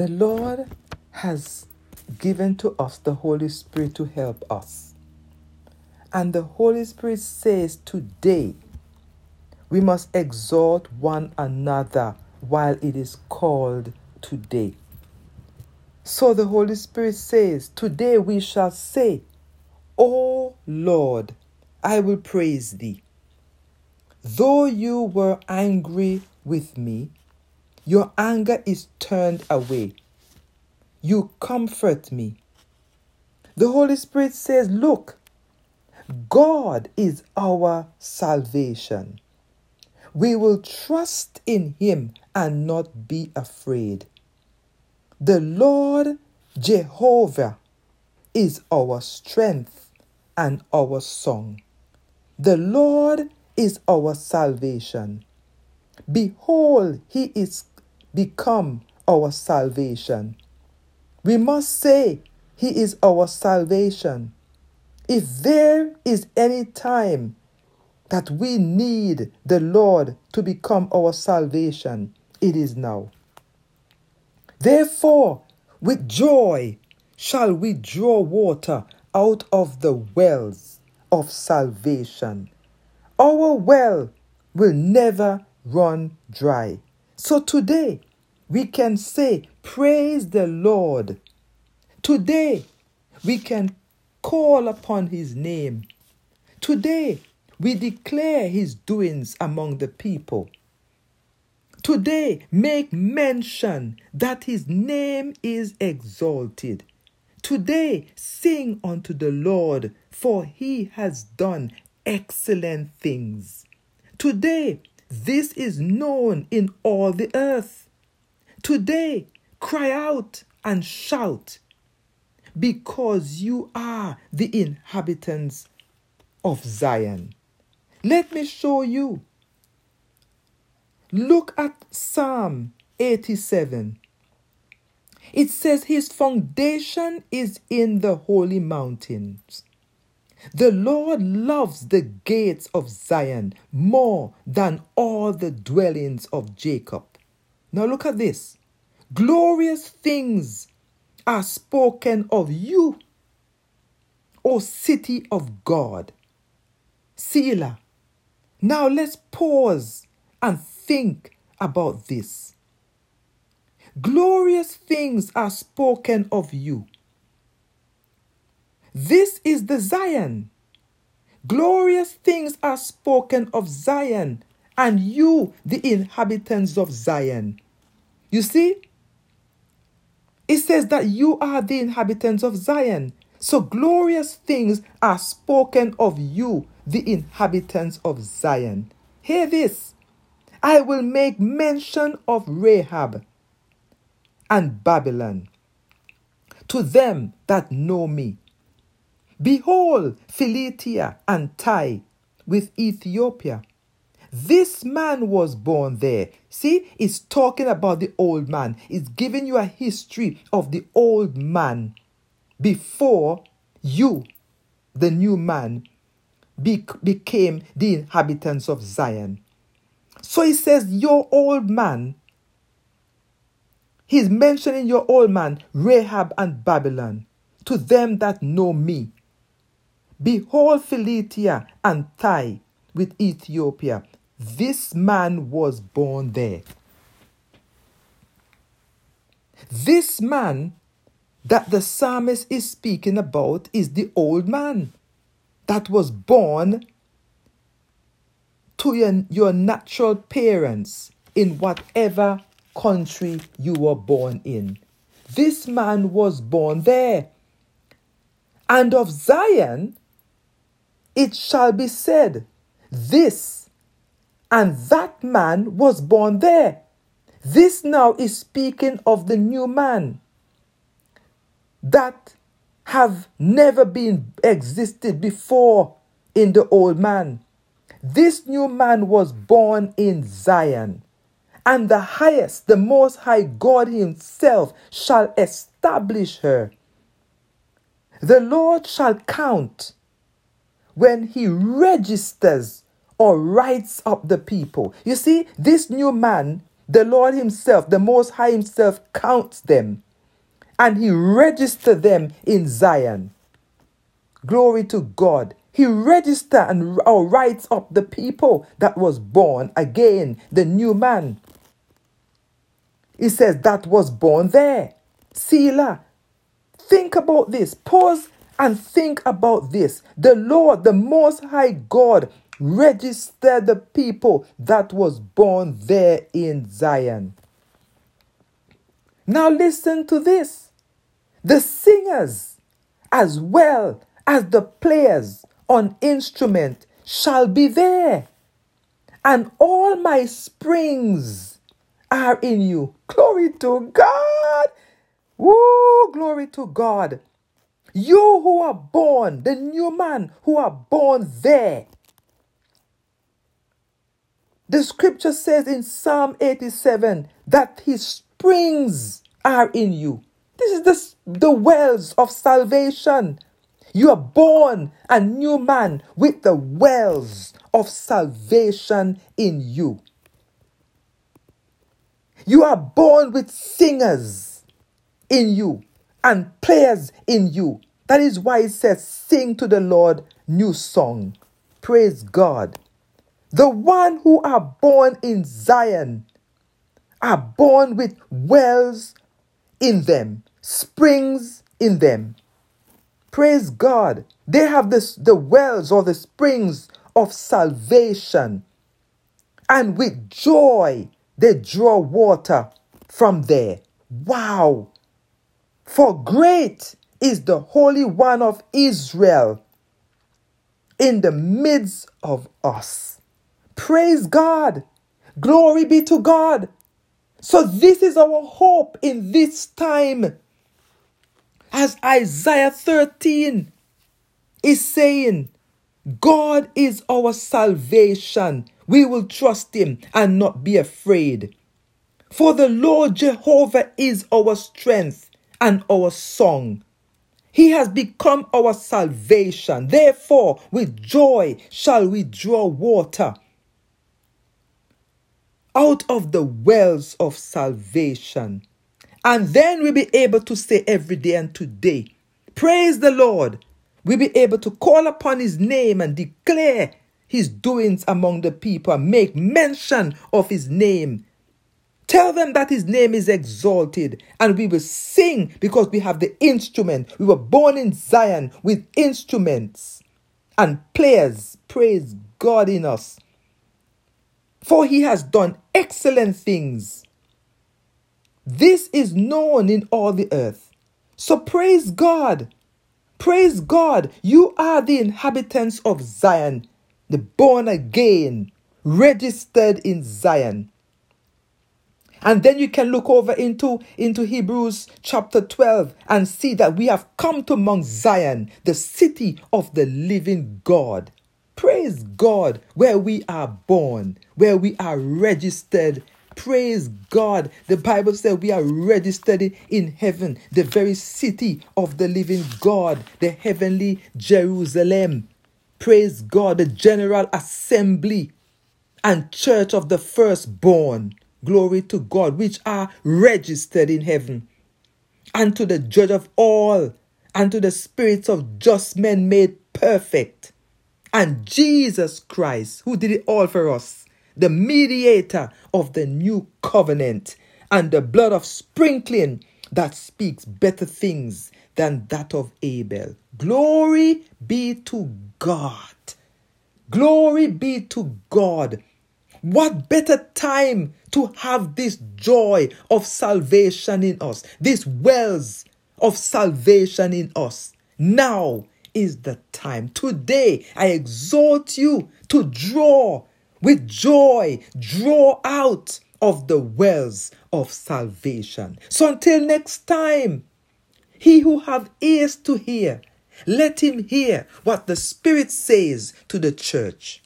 The Lord has given to us the Holy Spirit to help us. And the Holy Spirit says today we must exhort one another while it is called today. So the Holy Spirit says, Today we shall say, O Lord, I will praise thee. Though you were angry with me, your anger is turned away. You comfort me. The Holy Spirit says, Look, God is our salvation. We will trust in Him and not be afraid. The Lord Jehovah is our strength and our song. The Lord is our salvation. Behold, He is become our salvation. We must say, He is our salvation. If there is any time that we need the Lord to become our salvation, it is now. Therefore, with joy shall we draw water out of the wells of salvation. Our well will never run dry. So today, we can say, Praise the Lord. Today, we can call upon His name. Today, we declare His doings among the people. Today, make mention that His name is exalted. Today, sing unto the Lord, for He has done excellent things. Today, this is known in all the earth. Today, cry out and shout because you are the inhabitants of Zion. Let me show you. Look at Psalm 87. It says, His foundation is in the holy mountains. The Lord loves the gates of Zion more than all the dwellings of Jacob. Now look at this. Glorious things are spoken of you, O city of God. Selah. Now let's pause and think about this. Glorious things are spoken of you. This is the Zion. Glorious things are spoken of Zion and you, the inhabitants of Zion. You see, it says that you are the inhabitants of Zion. So glorious things are spoken of you, the inhabitants of Zion. Hear this I will make mention of Rahab and Babylon to them that know me. Behold, Philistia and Tyre with Ethiopia. This man was born there. See, it's talking about the old man. It's giving you a history of the old man before you, the new man, be- became the inhabitants of Zion. So he says, Your old man, he's mentioning your old man, Rahab and Babylon, to them that know me. Behold, Philistia and Tyre with Ethiopia. This man was born there. This man that the psalmist is speaking about is the old man that was born to your, your natural parents in whatever country you were born in. This man was born there. And of Zion, it shall be said, This and that man was born there. This now is speaking of the new man that have never been existed before in the old man. This new man was born in Zion, and the highest, the most high God himself shall establish her. The Lord shall count when he registers or writes up the people. You see, this new man the Lord Himself, the Most High Himself, counts them and He registered them in Zion. Glory to God. He registered and or writes up the people that was born again, the new man. He says that was born there. Selah. Think about this. Pause and think about this. The Lord, the Most High God, registered the people that was born there in Zion. Now listen to this. The singers, as well as the players on instrument, shall be there, and all my springs are in you. Glory to God. Woo, glory to God. You who are born, the new man who are born there. The scripture says in Psalm 87 that his springs are in you. This is the, the wells of salvation. You are born a new man with the wells of salvation in you. You are born with singers in you and players in you. That is why it says, Sing to the Lord new song. Praise God. The one who are born in Zion are born with wells in them, springs in them. Praise God. They have this, the wells or the springs of salvation. And with joy, they draw water from there. Wow. For great is the Holy One of Israel in the midst of us. Praise God. Glory be to God. So, this is our hope in this time. As Isaiah 13 is saying, God is our salvation. We will trust Him and not be afraid. For the Lord Jehovah is our strength and our song. He has become our salvation. Therefore, with joy shall we draw water out of the wells of salvation. And then we'll be able to say every day and today, Praise the Lord. We'll be able to call upon His name and declare His doings among the people, and make mention of His name. Tell them that His name is exalted, and we will sing because we have the instrument. We were born in Zion with instruments and players. Praise God in us. For He has done excellent things this is known in all the earth. So praise God. Praise God. You are the inhabitants of Zion, the born again, registered in Zion. And then you can look over into, into Hebrews chapter 12 and see that we have come to Mount Zion, the city of the living God. Praise God, where we are born, where we are registered Praise God. The Bible says we are registered in heaven, the very city of the living God, the heavenly Jerusalem. Praise God, the general assembly and church of the firstborn. Glory to God, which are registered in heaven. And to the judge of all, and to the spirits of just men made perfect. And Jesus Christ, who did it all for us the mediator of the new covenant, and the blood of sprinkling that speaks better things than that of Abel. Glory be to God. Glory be to God. What better time to have this joy of salvation in us, these wells of salvation in us. Now is the time. Today, I exhort you to draw with joy draw out of the wells of salvation. So until next time, he who have ears to hear, let him hear what the Spirit says to the church.